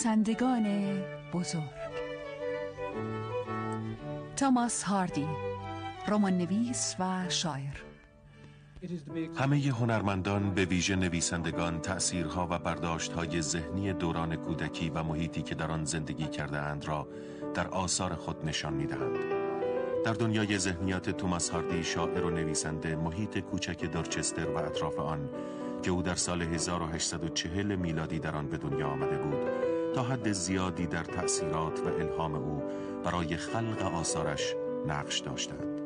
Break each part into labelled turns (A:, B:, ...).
A: نویسندگان بزرگ توماس هاردی رمان نویس و شاعر
B: همه هنرمندان به ویژه نویسندگان تأثیرها و برداشتهای ذهنی دوران کودکی و محیطی که در آن زندگی کرده اند را در آثار خود نشان می دهند. در دنیای ذهنیات توماس هاردی شاعر و نویسنده محیط کوچک دورچستر و اطراف آن که او در سال 1840 میلادی در آن به دنیا آمده بود تا حد زیادی در تأثیرات و الهام او برای خلق آثارش نقش داشتند.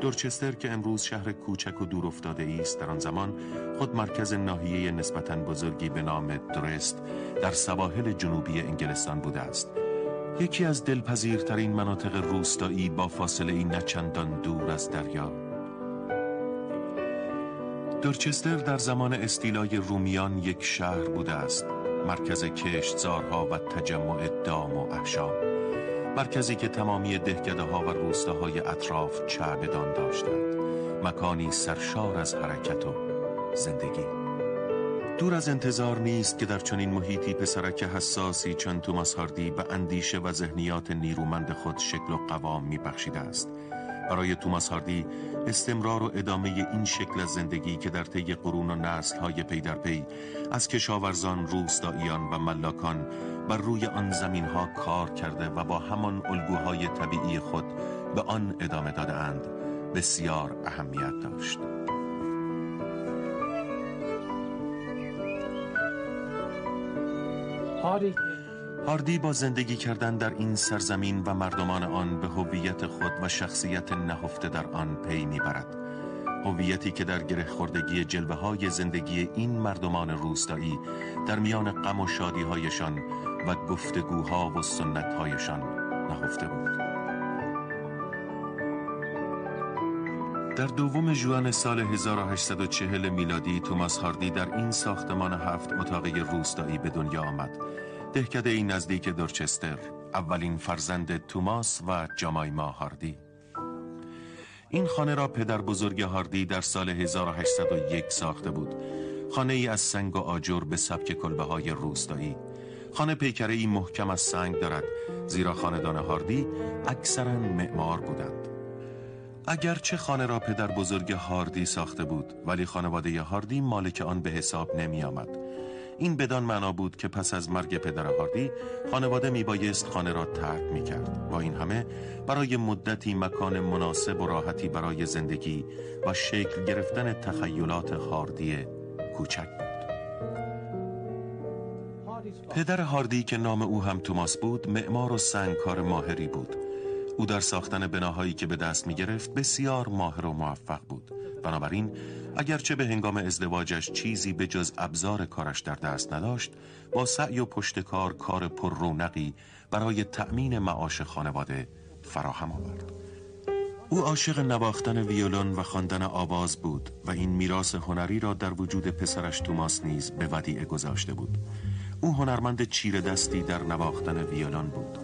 B: دورچستر که امروز شهر کوچک و دور افتاده است در آن زمان خود مرکز ناحیه نسبتا بزرگی به نام درست در سواحل جنوبی انگلستان بوده است. یکی از دلپذیرترین مناطق روستایی با فاصله ای نچندان دور از دریا. دورچستر در زمان استیلای رومیان یک شهر بوده است. مرکز کشتزارها و تجمع دام و احشام مرکزی که تمامی دهکده ها و روستاهای اطراف چعبدان داشتند. مکانی سرشار از حرکت و زندگی. دور از انتظار نیست که در چنین محیطی پسرک حساسی چون توماس هاردی به اندیشه و ذهنیات نیرومند خود شکل و قوام می بخشیده است. برای توماس هاردی استمرار و ادامه این شکل از زندگی که در طی قرون و نسل های پی در پی از کشاورزان، روستاییان و ملاکان بر روی آن زمین ها کار کرده و با همان الگوهای طبیعی خود به آن ادامه داده اند بسیار اهمیت داشت. هاردی با زندگی کردن در این سرزمین و مردمان آن به هویت خود و شخصیت نهفته در آن پی می‌برد. هویتی که در گره خوردگی جلوه های زندگی این مردمان روستایی در میان غم و شادی هایشان و گفتگوها و سنت هایشان نهفته بود. در دوم جوان سال 1840 میلادی توماس هاردی در این ساختمان هفت اتاقی روستایی به دنیا آمد. دهکده این نزدیک دورچستر اولین فرزند توماس و جامایما هاردی. این خانه را پدر بزرگ هاردی در سال 1801 ساخته بود. خانه ای از سنگ و آجر به سبک کلبه های روستایی. خانه پیکره ای محکم از سنگ دارد زیرا خاندان هاردی اکثرا معمار بودند. اگرچه خانه را پدر بزرگ هاردی ساخته بود ولی خانواده هاردی مالک آن به حساب نمی آمد این بدان معنا بود که پس از مرگ پدر هاردی خانواده می بایست خانه را ترک می کرد با این همه برای مدتی مکان مناسب و راحتی برای زندگی و شکل گرفتن تخیلات هاردی کوچک بود. پدر هاردی که نام او هم توماس بود معمار و سنگکار ماهری بود. او در ساختن بناهایی که به دست می گرفت بسیار ماهر و موفق بود. بنابراین اگرچه به هنگام ازدواجش چیزی به جز ابزار کارش در دست نداشت با سعی و پشتکار کار پر رونقی برای تأمین معاش خانواده فراهم آورد. او عاشق نواختن ویولون و خواندن آواز بود و این میراث هنری را در وجود پسرش توماس نیز به ودیعه گذاشته بود. او هنرمند چیر دستی در نواختن ویولون بود.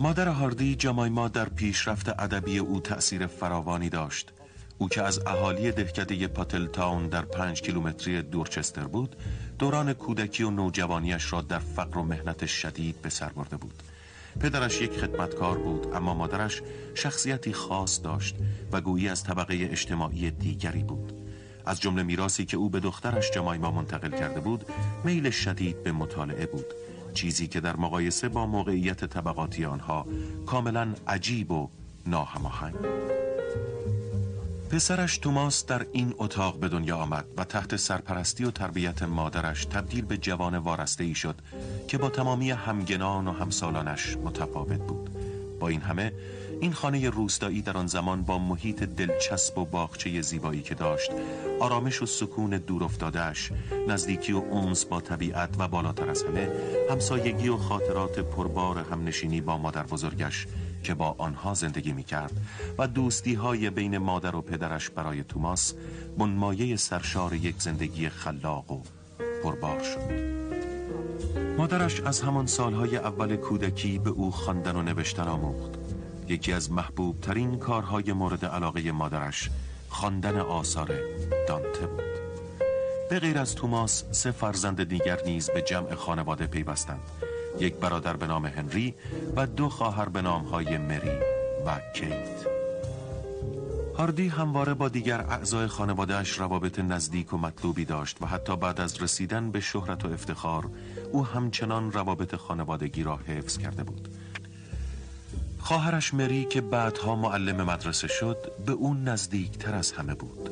B: مادر هاردی جامایما در پیشرفت ادبی او تأثیر فراوانی داشت. او که از اهالی دهکده پاتل تاون در پنج کیلومتری دورچستر بود دوران کودکی و نوجوانیش را در فقر و مهنت شدید به سر برده بود. پدرش یک خدمتکار بود اما مادرش شخصیتی خاص داشت و گویی از طبقه اجتماعی دیگری بود. از جمله میراثی که او به دخترش جمایما منتقل کرده بود میل شدید به مطالعه بود. چیزی که در مقایسه با موقعیت طبقاتی آنها کاملا عجیب و ناهماهنگ. پسرش توماس در این اتاق به دنیا آمد و تحت سرپرستی و تربیت مادرش تبدیل به جوان وارسته ای شد که با تمامی همگنان و همسالانش متفاوت بود. با این همه این خانه روستایی در آن زمان با محیط دلچسب و باغچه زیبایی که داشت آرامش و سکون دور افتادهش نزدیکی و اونس با طبیعت و بالاتر از همه همسایگی و خاطرات پربار همنشینی با مادر بزرگش که با آنها زندگی می کرد و دوستی های بین مادر و پدرش برای توماس بنمایه سرشار یک زندگی خلاق و پربار شد. مادرش از همان سالهای اول کودکی به او خواندن و نوشتن آموخت. یکی از محبوب ترین کارهای مورد علاقه مادرش خواندن آثار دانته بود. به غیر از توماس سه فرزند دیگر نیز به جمع خانواده پیوستند. یک برادر به نام هنری و دو خواهر به های مری و کیت. هاردی همواره با دیگر اعضای خانوادهش روابط نزدیک و مطلوبی داشت و حتی بعد از رسیدن به شهرت و افتخار او همچنان روابط خانوادگی را حفظ کرده بود. خواهرش مری که بعدها معلم مدرسه شد به اون نزدیک تر از همه بود.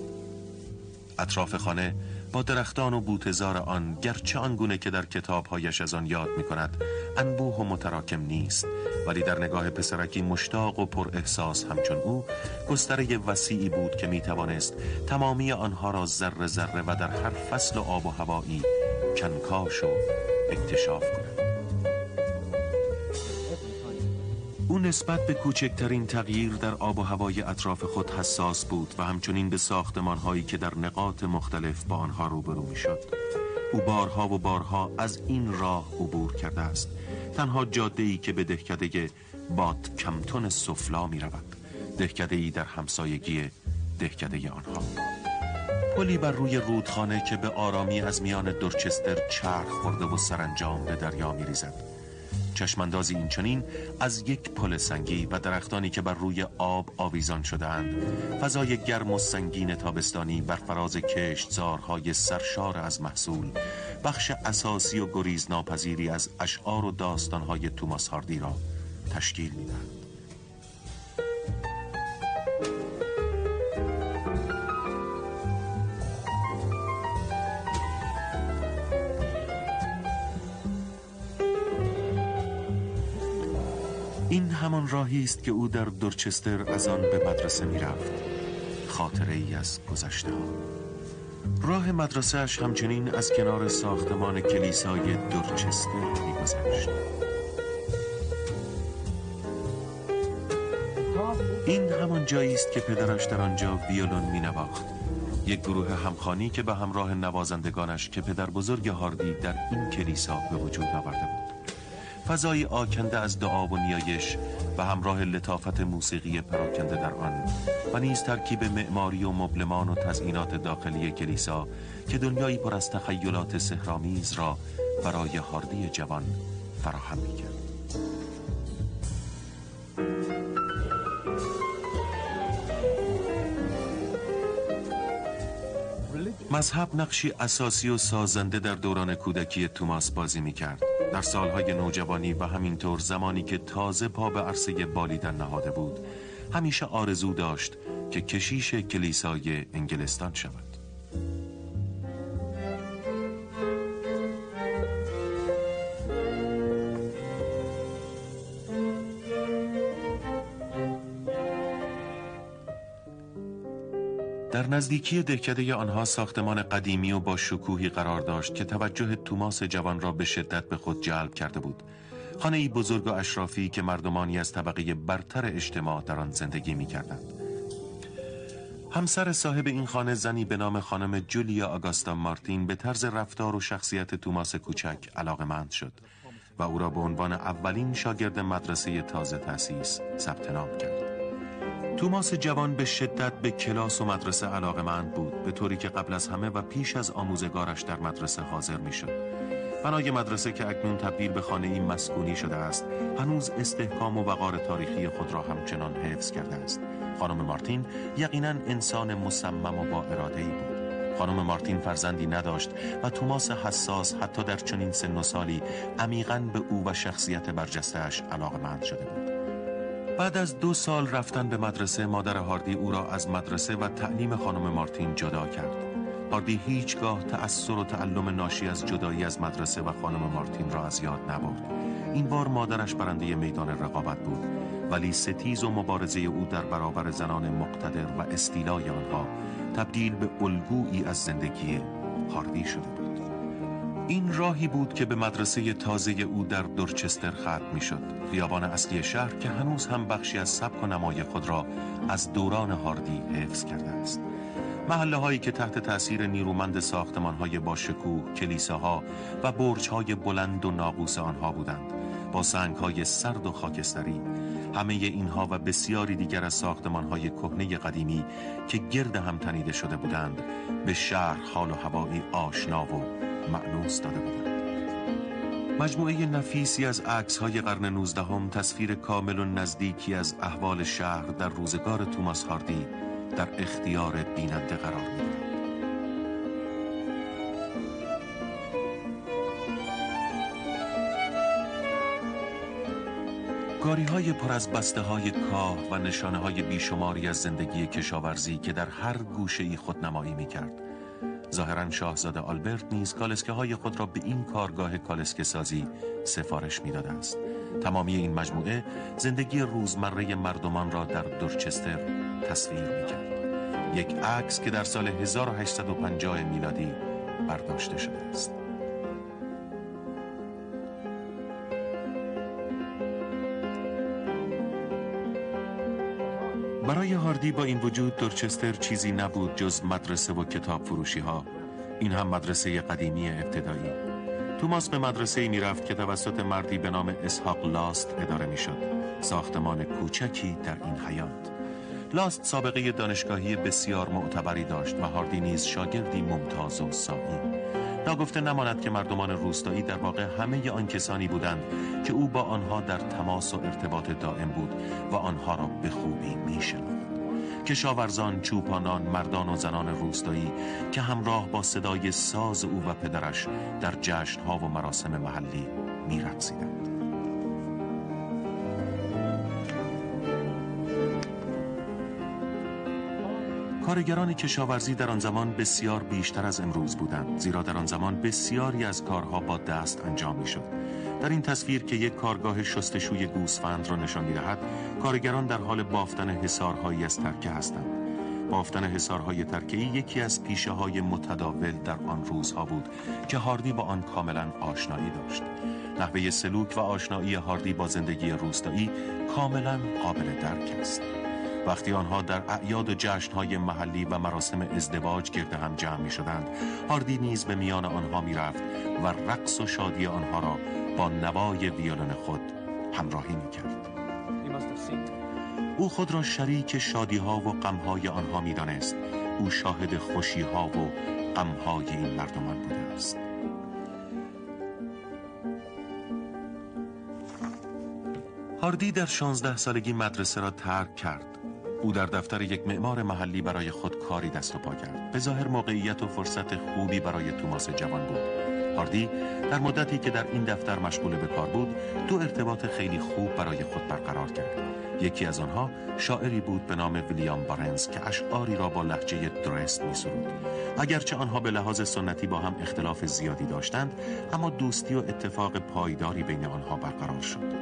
B: اطراف خانه با درختان و بوتزار آن گرچه آنگونه که در کتابهایش از آن یاد می کند انبوه و متراکم نیست ولی در نگاه پسرکی مشتاق و پر احساس همچون او گستره وسیعی بود که می توانست تمامی آنها را ذره ذره و در هر فصل و آب و هوایی کنکاش و اکتشاف کند. او نسبت به کوچکترین تغییر در آب و هوای اطراف خود حساس بود و همچنین به ساختمان هایی که در نقاط مختلف با آنها روبرو می شد. او بارها و بارها از این راه عبور کرده است. تنها جاده ای که به دهکده باد کمتون سفلا می رود دهکده ای در همسایگی دهکده آنها. پلی بر روی رودخانه که به آرامی از میان درچستر چرخ خورده و سرانجام به دریا می ریزد چشماندازی این چنین از یک پل سنگی و درختانی که بر روی آب آویزان شدهاند. فضای گرم و سنگین تابستانی بر فراز کشتزارهای سرشار از محصول بخش اساسی و گریز ناپذیری از اشعار و داستانهای توماس هاردی را تشکیل می‌دهند این همان راهی است که او در دورچستر از آن به مدرسه می رفت خاطره ای از گذشته ها راه مدرسهش همچنین از کنار ساختمان کلیسای دورچستر می گذشت این همان جایی است که پدرش در آنجا ویولون می نواخت یک گروه همخانی که به همراه نوازندگانش که پدر بزرگ هاردی در این کلیسا به وجود آورده بود. فضای آکنده از دعا و نیایش و همراه لطافت موسیقی پراکنده در آن و نیز ترکیب معماری و مبلمان و تزئینات داخلی کلیسا که دنیایی پر از تخیلات سهرامیز را برای هاردی جوان فراهم می‌کرد. مذهب نقشی اساسی و سازنده در دوران کودکی توماس بازی می کرد در سالهای نوجوانی و همینطور زمانی که تازه پا به عرصه بالیدن نهاده بود همیشه آرزو داشت که کشیش کلیسای انگلستان شود. در نزدیکی دهکده آنها ساختمان قدیمی و با شکوهی قرار داشت که توجه توماس جوان را به شدت به خود جلب کرده بود خانه ای بزرگ و اشرافی که مردمانی از طبقه برتر اجتماع در آن زندگی می کردند. همسر صاحب این خانه زنی به نام خانم جولیا آگاستا مارتین به طرز رفتار و شخصیت توماس کوچک علاقمند شد و او را به عنوان اولین شاگرد مدرسه تازه تأسیس ثبت نام کرد. توماس جوان به شدت به کلاس و مدرسه علاقه مند بود به طوری که قبل از همه و پیش از آموزگارش در مدرسه حاضر می شد بنای مدرسه که اکنون تبدیل به خانه این مسکونی شده است هنوز استحکام و وقار تاریخی خود را همچنان حفظ کرده است. خانم مارتین یقینا انسان مصمم و با اراده ای بود. خانم مارتین فرزندی نداشت و توماس حساس حتی در چنین سن و سالی عمیقا به او و شخصیت برجستهش علاقه مند شده بود. بعد از دو سال رفتن به مدرسه مادر هاردی او را از مدرسه و تعلیم خانم مارتین جدا کرد. هاردی هیچگاه تأثیر و تعلم ناشی از جدایی از مدرسه و خانم مارتین را از یاد نبرد. این بار مادرش برنده میدان رقابت بود ولی ستیز و مبارزه او در برابر زنان مقتدر و استیلای آنها تبدیل به الگویی از زندگی هاردی شده این راهی بود که به مدرسه تازه او در دورچستر ختم می شد خیابان اصلی شهر که هنوز هم بخشی از سبک و نمای خود را از دوران هاردی حفظ کرده است. محله هایی که تحت تاثیر نیرومند ساختمان های با شکوه، کلیساها و برج های بلند و ناقوس آنها بودند. با سنگ های سرد و خاکستری همه اینها و بسیاری دیگر از ساختمان های کهنه قدیمی که گرد هم تنیده شده بودند به شهر حال و هوایی آشنا و معنوس داده بودند مجموعه نفیسی از عکس های قرن نوزدهم تصویر کامل و نزدیکی از احوال شهر در روزگار توماس هاردی در اختیار بیننده قرار می‌دهد گاری های پر از بسته های کاه و نشانه های بیشماری از زندگی کشاورزی که در هر گوشه ای خودنمایی می کرد. ظاهرا شاهزاده آلبرت نیز کالسکه های خود را به این کارگاه کالسکه سازی سفارش می داده است. تمامی این مجموعه زندگی روزمره مردمان را در دورچستر تصویر می کرد. یک عکس که در سال 1850 میلادی برداشته شده است. برای هاردی با این وجود دورچستر چیزی نبود جز مدرسه و کتاب فروشی ها این هم مدرسه قدیمی ابتدایی. توماس به مدرسه می رفت که توسط مردی به نام اسحاق لاست اداره می شد ساختمان کوچکی در این حیات لاست سابقه دانشگاهی بسیار معتبری داشت و هاردی نیز شاگردی ممتاز و سایی ناگفته نماند که مردمان روستایی در واقع همه آن کسانی بودند که او با آنها در تماس و ارتباط دائم بود و آنها را به خوبی می کشاورزان، چوپانان، مردان و زنان روستایی که همراه با صدای ساز او و پدرش در جشنها و مراسم محلی می کارگران کشاورزی در آن زمان بسیار بیشتر از امروز بودند زیرا در آن زمان بسیاری از کارها با دست انجام می شد در این تصویر که یک کارگاه شستشوی گوسفند را نشان می دهد کارگران در حال بافتن حسارهایی از ترکه هستند. بافتن حسارهای ترکه‌ای یکی از پیشه های متداول در آن روزها بود که هاردی با آن کاملا آشنایی داشت. نحوه سلوک و آشنایی هاردی با زندگی روستایی کاملا قابل درک است. وقتی آنها در اعیاد و جشنهای محلی و مراسم ازدواج گرد هم جمع می شدند هاردی نیز به میان آنها می رفت و رقص و شادی آنها را با نوای ویولن خود همراهی می کرد او خود را شریک شادی ها و غم های آنها می دانست. او شاهد خوشی ها و غم های این مردمان بوده است. هاردی در شانزده سالگی مدرسه را ترک کرد. او در دفتر یک معمار محلی برای خود کاری دست و پا کرد. به ظاهر موقعیت و فرصت خوبی برای توماس جوان بود. هاردی در مدتی که در این دفتر مشغول به کار بود دو ارتباط خیلی خوب برای خود برقرار کرد. یکی از آنها شاعری بود به نام ویلیام بارنز که اشعاری را با لحجه درست می سرود. اگرچه آنها به لحاظ سنتی با هم اختلاف زیادی داشتند اما دوستی و اتفاق پایداری بین آنها برقرار شد.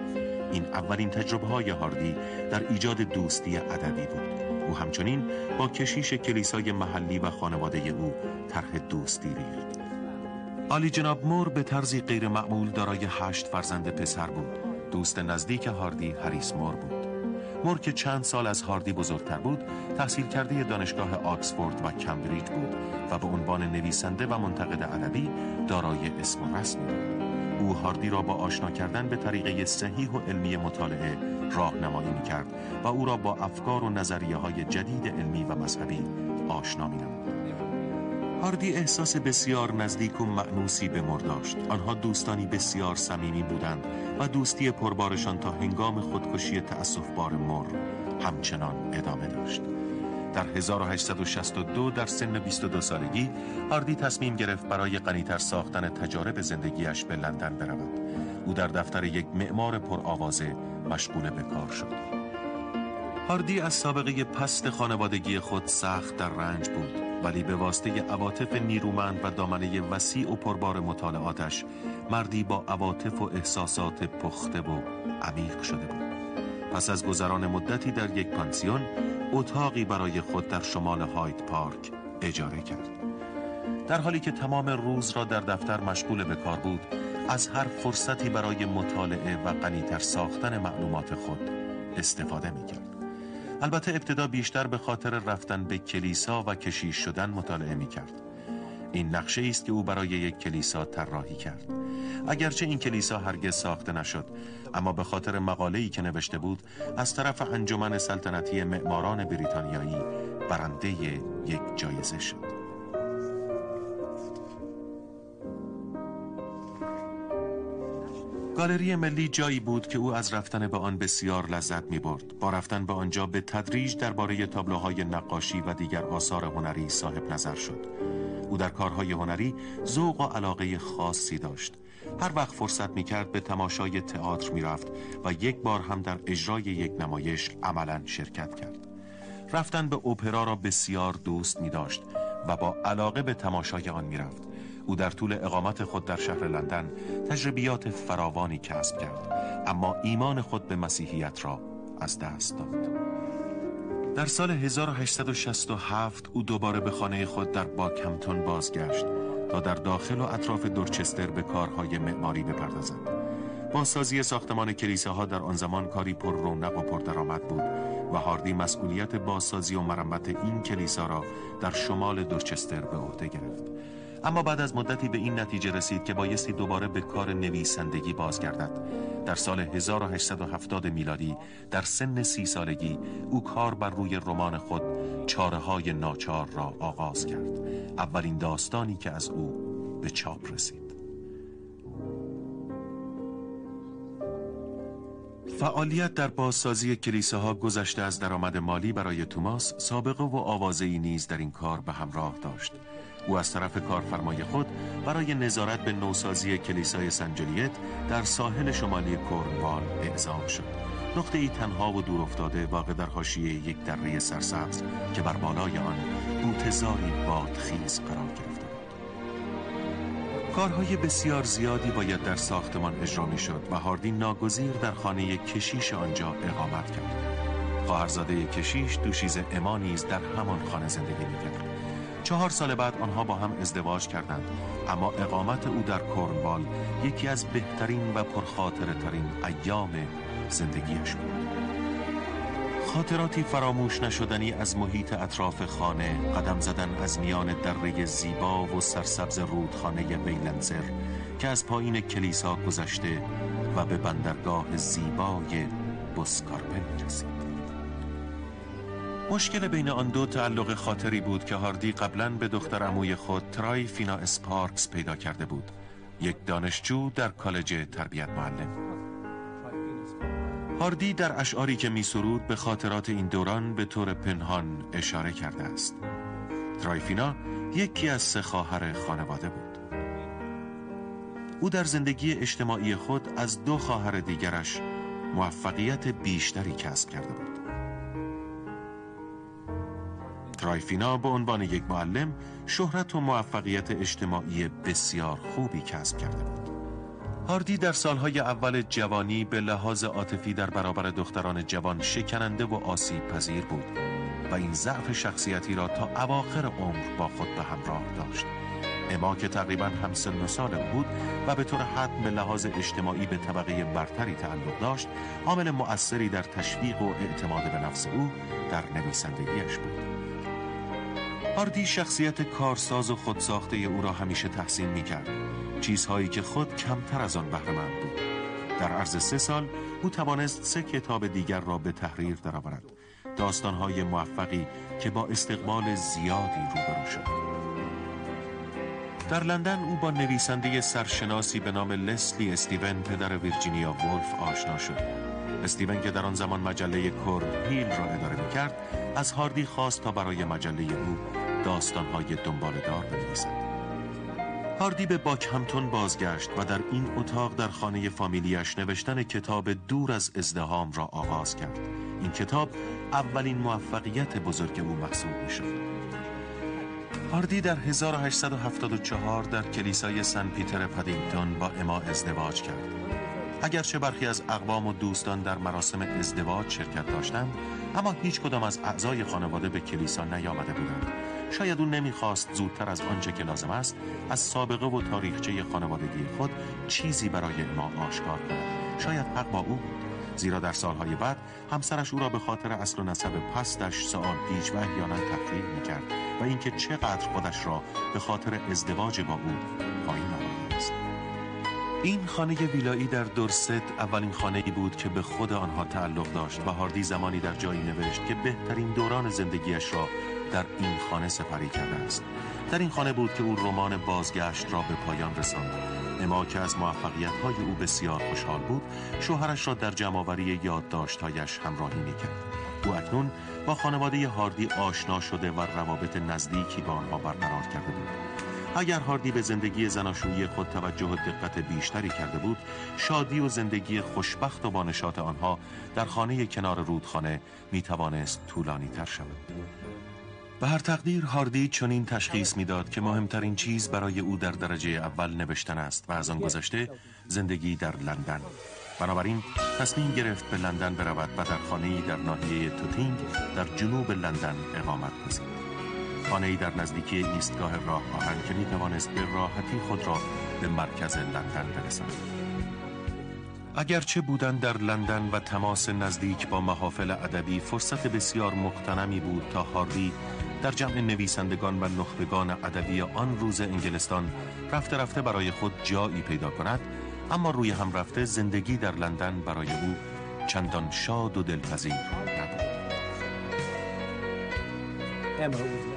B: این اولین تجربه های هاردی در ایجاد دوستی ادبی بود. او همچنین با کشیش کلیسای محلی و خانواده او طرح دوستی ریخت. آلی جناب مور به طرزی غیر معمول دارای هشت فرزند پسر بود. دوست نزدیک هاردی هریس مور بود. مور که چند سال از هاردی بزرگتر بود تحصیل کرده دانشگاه آکسفورد و کمبریج بود و به عنوان نویسنده و منتقد ادبی دارای اسم و رسمی بود. او هاردی را با آشنا کردن به طریقه صحیح و علمی مطالعه راهنمایی می کرد و او را با افکار و نظریه های جدید علمی و مذهبی آشنا می نمود. هاردی احساس بسیار نزدیک و معنوسی به مر داشت آنها دوستانی بسیار صمیمی بودند و دوستی پربارشان تا هنگام خودکشی بار مر همچنان ادامه داشت در 1862 در سن 22 سالگی هاردی تصمیم گرفت برای غنیتر ساختن تجارب زندگیش به لندن برود. او در دفتر یک معمار پرآوازه مشغول به کار شد. هاردی از سابقه پست خانوادگی خود سخت در رنج بود ولی به واسطه عواطف نیرومند و دامنه وسیع و پربار مطالعاتش مردی با عواطف و احساسات پخته و عمیق شده بود. پس از گذران مدتی در یک پانسیون اتاقی برای خود در شمال هایت پارک اجاره کرد در حالی که تمام روز را در دفتر مشغول به کار بود از هر فرصتی برای مطالعه و غنیتر ساختن معلومات خود استفاده می کرد. البته ابتدا بیشتر به خاطر رفتن به کلیسا و کشیش شدن مطالعه می کرد. این نقشه است که او برای یک کلیسا طراحی کرد اگرچه این کلیسا هرگز ساخته نشد اما به خاطر مقاله‌ای که نوشته بود از طرف انجمن سلطنتی معماران بریتانیایی برنده یک جایزه شد گالری ملی جایی بود که او از رفتن به آن بسیار لذت می برد. با رفتن به آنجا به تدریج درباره تابلوهای نقاشی و دیگر آثار هنری صاحب نظر شد. او در کارهای هنری ذوق و علاقه خاصی داشت. هر وقت فرصت می کرد به تماشای تئاتر می رفت و یک بار هم در اجرای یک نمایش عملا شرکت کرد. رفتن به اپرا را بسیار دوست می داشت و با علاقه به تماشای آن می رفت. او در طول اقامت خود در شهر لندن تجربیات فراوانی کسب کرد اما ایمان خود به مسیحیت را از دست داد در سال 1867 او دوباره به خانه خود در باکمتون بازگشت تا در داخل و اطراف دورچستر به کارهای معماری بپردازد. با سازی ساختمان کلیساها در آن زمان کاری پر رونق و پر درآمد بود و هاردی مسئولیت بازسازی و مرمت این کلیسا را در شمال دورچستر به عهده گرفت. اما بعد از مدتی به این نتیجه رسید که بایستی دوباره به کار نویسندگی بازگردد. در سال 1870 میلادی در سن سی سالگی او کار بر روی رمان خود چاره های ناچار را آغاز کرد. اولین داستانی که از او به چاپ رسید. فعالیت در بازسازی کلیساها گذشته از درآمد مالی برای توماس سابقه و آوازه نیز در این کار به همراه داشت. او از طرف کارفرمای خود برای نظارت به نوسازی کلیسای سنجلیت در ساحل شمالی کورنوال اعزام شد. نقطه ای تنها و دور افتاده واقع در حاشیه یک دره سرسبز که بر بالای آن بوتزاری بادخیز قرار گرفته کارهای بسیار زیادی باید در ساختمان اجرا می شد و هاردین ناگزیر در خانه کشیش آنجا اقامت کرد. خواهرزاده کشیش دوشیز امانیز در همان خانه زندگی می کرد چهار سال بعد آنها با هم ازدواج کردند. اما اقامت او در کرنوال یکی از بهترین و پرخاطره ترین ایام زندگیش بود. خاطراتی فراموش نشدنی از محیط اطراف خانه قدم زدن از میان دره زیبا و سرسبز رودخانه ویلنزر که از پایین کلیسا گذشته و به بندرگاه زیبای بسکارپل رسید مشکل بین آن دو تعلق خاطری بود که هاردی قبلا به دختر عموی خود ترای فینا اسپارکس پیدا کرده بود. یک دانشجو در کالج تربیت معلم. هاردی در اشعاری که می سرود به خاطرات این دوران به طور پنهان اشاره کرده است. ترایفینا یکی از سه خواهر خانواده بود. او در زندگی اجتماعی خود از دو خواهر دیگرش موفقیت بیشتری کسب کرده بود. ترایفینا به عنوان یک معلم شهرت و موفقیت اجتماعی بسیار خوبی کسب کرده بود. هاردی در سالهای اول جوانی به لحاظ عاطفی در برابر دختران جوان شکننده و آسیب پذیر بود و این ضعف شخصیتی را تا اواخر عمر با خود به همراه داشت. اما که تقریبا هم سن و سال بود و به طور حد به لحاظ اجتماعی به طبقه برتری تعلق داشت عامل مؤثری در تشویق و اعتماد به نفس او در نویسندگیش بود. هاردی شخصیت کارساز و خودساخته او را همیشه تحسین می کرد چیزهایی که خود کمتر از آن بهرهمند بود. در عرض سه سال او توانست سه کتاب دیگر را به تحریر درآورد. داستانهای موفقی که با استقبال زیادی روبرو شد. در لندن او با نویسنده سرشناسی به نام لسلی استیون پدر ویرجینیا وولف آشنا شد. استیون که در آن زمان مجله کورن هیل را اداره می کرد از هاردی خواست تا برای مجله او داستانهای دار بنویسد. هاردی به همتون بازگشت و در این اتاق در خانه فامیلیش نوشتن کتاب دور از ازدهام را آغاز کرد. این کتاب اولین موفقیت بزرگ او محسوب می شد هاردی در 1874 در کلیسای سن پیتر پدینگتون با اما ازدواج کرد. اگرچه برخی از اقوام و دوستان در مراسم ازدواج شرکت داشتند اما هیچ کدام از اعضای خانواده به کلیسا نیامده بودند. شاید او نمی‌خواست زودتر از آنچه که لازم است از سابقه و تاریخچه خانوادگی خود چیزی برای ما آشکار کند. شاید حق با او بود. زیرا در سالهای بعد همسرش او را به خاطر اصل و نسب پستش سوال پیچ و احیانا تحقیر می‌کرد و اینکه چقدر خودش را به خاطر ازدواج با او پایین این خانه ویلایی در درست اولین خانه ای بود که به خود آنها تعلق داشت و هاردی زمانی در جایی نوشت که بهترین دوران زندگیش را در این خانه سپری کرده است. در این خانه بود که او رمان بازگشت را به پایان رساند. اما که از موفقیت های او بسیار خوشحال بود شوهرش را در جمعآوری یادداشتهایش همراهی می‌کرد. او اکنون با خانواده هاردی آشنا شده و روابط نزدیکی با آنها برقرار کرده بود. اگر هاردی به زندگی زناشویی خود توجه و دقت بیشتری کرده بود شادی و زندگی خوشبخت و بانشات آنها در خانه کنار رودخانه می توانست طولانی تر شود. به هر تقدیر هاردی چنین تشخیص می‌داد که مهمترین چیز برای او در درجه اول نوشتن است و از آن گذشته زندگی در لندن. بنابراین تصمیم گرفت به لندن برود و در خانه‌ای در ناحیه توتینگ در جنوب لندن اقامت خانه‌ای در نزدیکی ایستگاه راه آهن که می توانست به راحتی خود را به مرکز لندن برساند. اگرچه بودن در لندن و تماس نزدیک با محافل ادبی فرصت بسیار مقتنمی بود تا هاردی در جمع نویسندگان و نخبگان ادبی آن روز انگلستان رفته رفته برای خود جایی پیدا کند اما روی هم رفته زندگی در لندن برای او چندان شاد و دلپذیر نبود.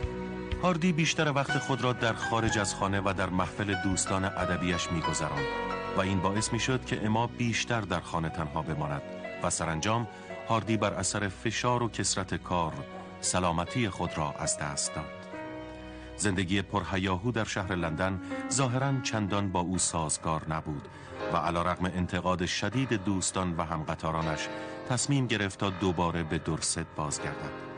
B: هاردی بیشتر وقت خود را در خارج از خانه و در محفل دوستان ادبیش میگذراند و این باعث می‌شد که اما بیشتر در خانه تنها بماند و سرانجام هاردی بر اثر فشار و کسرت کار سلامتی خود را از دست داد. زندگی پرهیاهو در شهر لندن ظاهرا چندان با او سازگار نبود و علا رقم انتقاد شدید دوستان و همقطارانش تصمیم گرفت تا دوباره به درست بازگردد.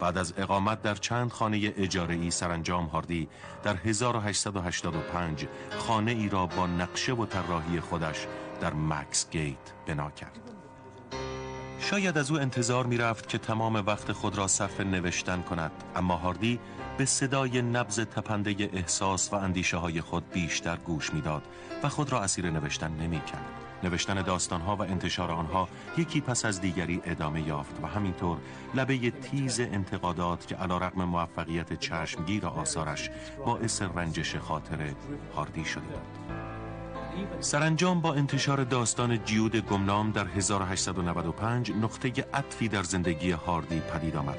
B: بعد از اقامت در چند خانه اجاره ای سرانجام هاردی در 1885 خانه ای را با نقشه و طراحی خودش در مکس گیت بنا کرد شاید از او انتظار می رفت که تمام وقت خود را صرف نوشتن کند اما هاردی به صدای نبز تپنده احساس و اندیشه های خود بیشتر گوش می‌داد و خود را اسیر نوشتن نمی کرد. نوشتن داستانها و انتشار آنها یکی پس از دیگری ادامه یافت و همینطور لبه تیز انتقادات که علا رقم موفقیت چشمگیر آثارش باعث رنجش خاطر هاردی شده بود. سرانجام با انتشار داستان جیود گمنام در 1895 نقطه عطفی در زندگی هاردی پدید آمد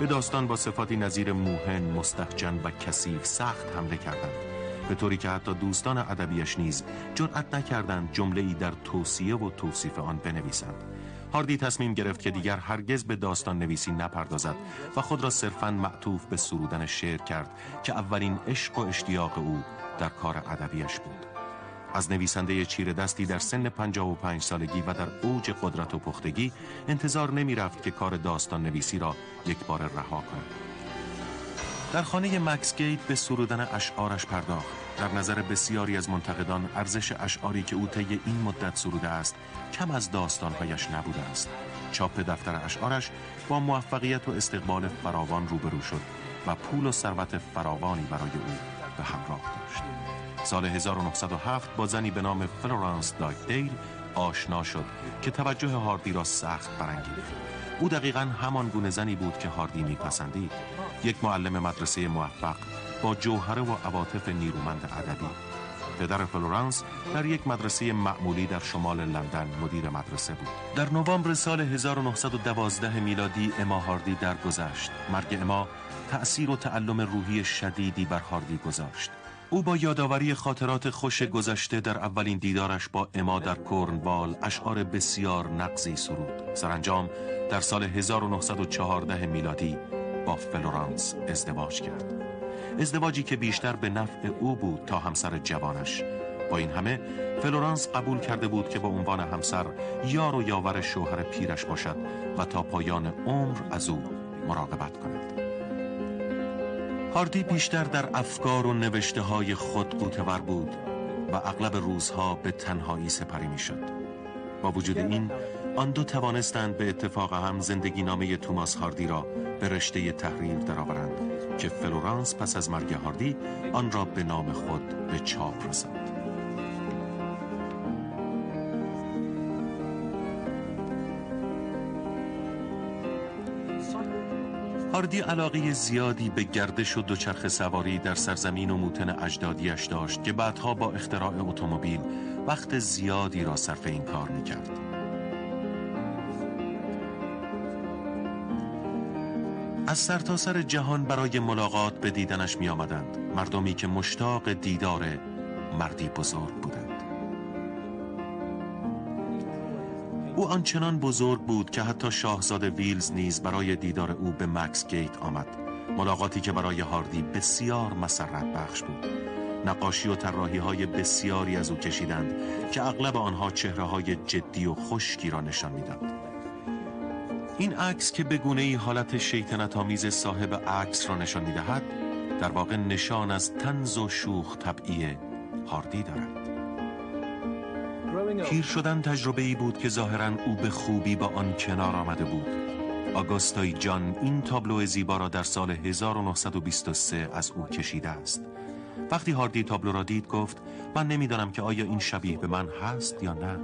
B: به داستان با صفاتی نظیر موهن، مستحجن و کثیف سخت حمله کردند به طوری که حتی دوستان ادبیش نیز جرأت نکردند جمله ای در توصیه و توصیف آن بنویسند هاردی تصمیم گرفت که دیگر هرگز به داستان نویسی نپردازد و خود را صرفاً معطوف به سرودن شعر کرد که اولین عشق و اشتیاق او در کار ادبیش بود از نویسنده چیر دستی در سن 55 سالگی و در اوج قدرت و پختگی انتظار نمی رفت که کار داستان نویسی را یکباره رها کند. در خانه مکس گیت به سرودن اشعارش پرداخت. در نظر بسیاری از منتقدان ارزش اشعاری که او طی این مدت سروده است کم از داستانهایش نبوده است. چاپ دفتر اشعارش با موفقیت و استقبال فراوان روبرو شد و پول و ثروت فراوانی برای او به همراه داشت. سال 1907 با زنی به نام فلورانس داگدیل آشنا شد که توجه هاردی را سخت برانگیخت. او دقیقا همان گونه زنی بود که هاردی میپسندید. یک معلم مدرسه موفق با جوهره و عواطف نیرومند ادبی. پدر فلورانس در یک مدرسه معمولی در شمال لندن مدیر مدرسه بود. در نوامبر سال 1912 میلادی اما هاردی درگذشت. مرگ اما تأثیر و تعلم روحی شدیدی بر هاردی گذاشت. او با یادآوری خاطرات خوش گذشته در اولین دیدارش با اما در کورنوال اشعار بسیار نغزی سرود. سرانجام در سال 1914 میلادی با فلورانس ازدواج کرد. ازدواجی که بیشتر به نفع او بود تا همسر جوانش. با این همه فلورانس قبول کرده بود که با عنوان همسر یار و یاور شوهر پیرش باشد و تا پایان عمر از او مراقبت کند. هاردی بیشتر در افکار و نوشته های خود قوتور بود و اغلب روزها به تنهایی سپری می شد. با وجود این آن دو توانستند به اتفاق هم زندگی نامه توماس هاردی را به رشته تحریر درآورند که فلورانس پس از مرگ هاردی آن را به نام خود به چاپ رساند. هاردی علاقه زیادی به گردش و دوچرخه سواری در سرزمین و موتن اجدادیش داشت که بعدها با اختراع اتومبیل وقت زیادی را صرف این کار می‌کرد. از سرتاسر سر جهان برای ملاقات به دیدنش می آمدند مردمی که مشتاق دیدار مردی بزرگ بودند او آنچنان بزرگ بود که حتی شاهزاده ویلز نیز برای دیدار او به مکس گیت آمد. ملاقاتی که برای هاردی بسیار مسرت بخش بود. نقاشی و طراحی های بسیاری از او کشیدند که اغلب آنها چهره های جدی و خشکی را نشان می‌داد. این عکس که به گونه ای حالت شیطنت آمیز صاحب عکس را نشان می‌دهد در واقع نشان از تنز و شوخ طبعی هاردی دارد. پیر شدن تجربه ای بود که ظاهرا او به خوبی با آن کنار آمده بود. آگاستای جان این تابلو زیبا را در سال 1923 از او کشیده است. وقتی هاردی تابلو را دید گفت من نمی‌دانم که آیا این شبیه به من هست یا نه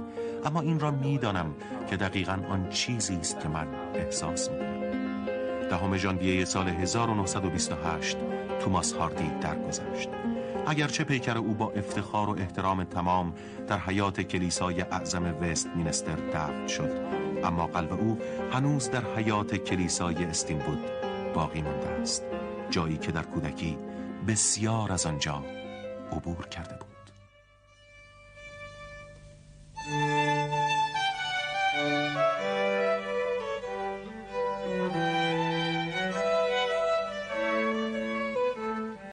B: اما این را می‌دانم که دقیقا آن چیزی است که من احساس می‌کنم. دهم ژانویه سال 1928 توماس هاردی درگذشت. اگرچه پیکر او با افتخار و احترام تمام در حیات کلیسای اعظم وست مینستر دفن شد اما قلب او هنوز در حیات کلیسای استین بود باقی مانده است. جایی که در کودکی بسیار از آنجا عبور کرده بود.